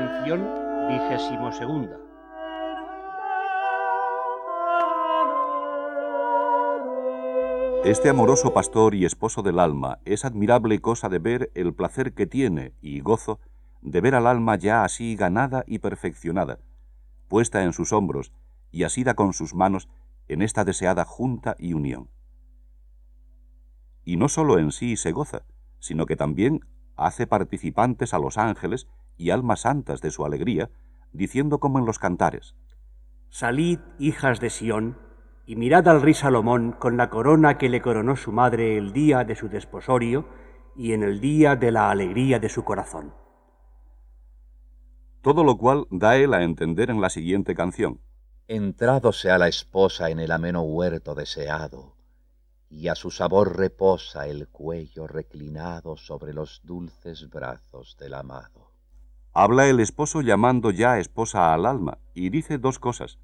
Lección vigésimo segunda. Este amoroso pastor y esposo del alma es admirable cosa de ver el placer que tiene y gozo de ver al alma ya así ganada y perfeccionada, puesta en sus hombros y asida con sus manos en esta deseada junta y unión. Y no sólo en sí se goza, sino que también hace participantes a los ángeles y almas santas de su alegría, diciendo como en los cantares, Salid, hijas de Sión, y mirad al rey Salomón con la corona que le coronó su madre el día de su desposorio y en el día de la alegría de su corazón. Todo lo cual da él a entender en la siguiente canción. Entrado sea la esposa en el ameno huerto deseado, y a su sabor reposa el cuello reclinado sobre los dulces brazos del amado. Habla el esposo llamando ya esposa al alma, y dice dos cosas.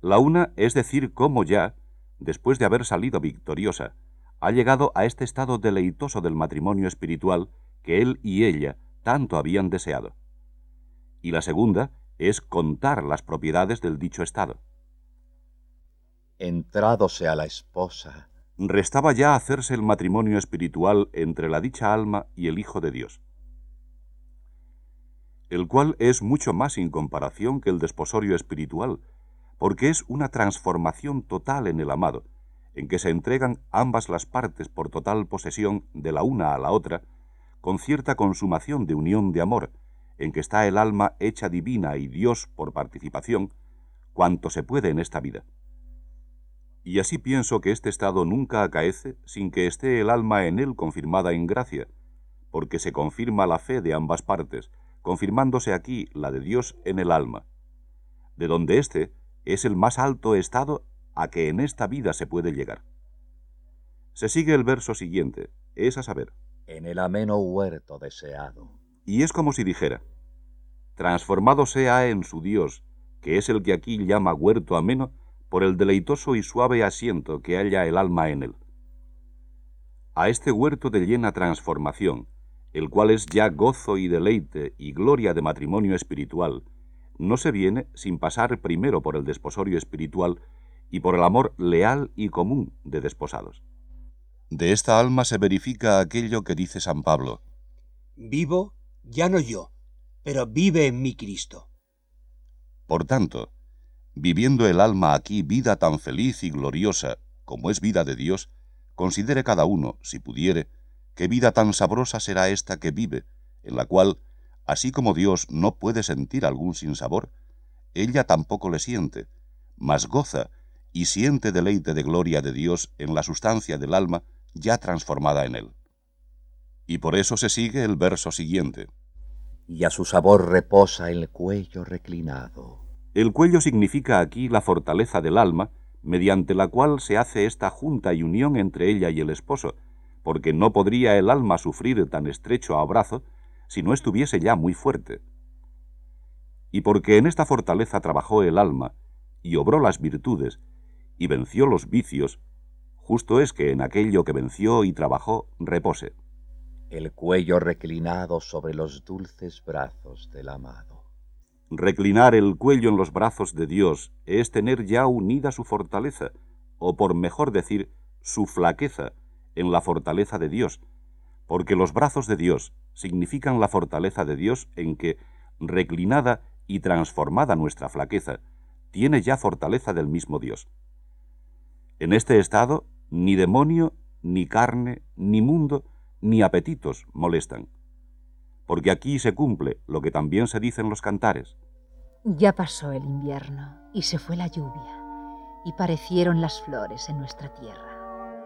La una es decir cómo ya, después de haber salido victoriosa, ha llegado a este estado deleitoso del matrimonio espiritual que él y ella tanto habían deseado. Y la segunda es contar las propiedades del dicho estado. Entrado sea la esposa. Restaba ya hacerse el matrimonio espiritual entre la dicha alma y el Hijo de Dios, el cual es mucho más sin comparación que el desposorio espiritual, porque es una transformación total en el amado, en que se entregan ambas las partes por total posesión de la una a la otra, con cierta consumación de unión de amor, en que está el alma hecha divina y Dios por participación, cuanto se puede en esta vida. Y así pienso que este estado nunca acaece sin que esté el alma en él confirmada en gracia, porque se confirma la fe de ambas partes, confirmándose aquí la de Dios en el alma, de donde éste es el más alto estado a que en esta vida se puede llegar. Se sigue el verso siguiente, es a saber. En el ameno huerto deseado. Y es como si dijera, transformado sea en su Dios, que es el que aquí llama huerto ameno, por el deleitoso y suave asiento que halla el alma en él. A este huerto de llena transformación, el cual es ya gozo y deleite y gloria de matrimonio espiritual, no se viene sin pasar primero por el desposorio espiritual y por el amor leal y común de desposados. De esta alma se verifica aquello que dice San Pablo. Vivo ya no yo, pero vive en mí Cristo. Por tanto, viviendo el alma aquí vida tan feliz y gloriosa como es vida de Dios, considere cada uno, si pudiere, qué vida tan sabrosa será esta que vive, en la cual Así como Dios no puede sentir algún sinsabor, ella tampoco le siente, mas goza y siente deleite de gloria de Dios en la sustancia del alma ya transformada en él. Y por eso se sigue el verso siguiente. Y a su sabor reposa el cuello reclinado. El cuello significa aquí la fortaleza del alma, mediante la cual se hace esta junta y unión entre ella y el esposo, porque no podría el alma sufrir tan estrecho abrazo si no estuviese ya muy fuerte. Y porque en esta fortaleza trabajó el alma, y obró las virtudes, y venció los vicios, justo es que en aquello que venció y trabajó repose. El cuello reclinado sobre los dulces brazos del amado. Reclinar el cuello en los brazos de Dios es tener ya unida su fortaleza, o por mejor decir, su flaqueza, en la fortaleza de Dios, porque los brazos de Dios significan la fortaleza de Dios en que, reclinada y transformada nuestra flaqueza, tiene ya fortaleza del mismo Dios. En este estado, ni demonio, ni carne, ni mundo, ni apetitos molestan, porque aquí se cumple lo que también se dice en los cantares. Ya pasó el invierno y se fue la lluvia, y parecieron las flores en nuestra tierra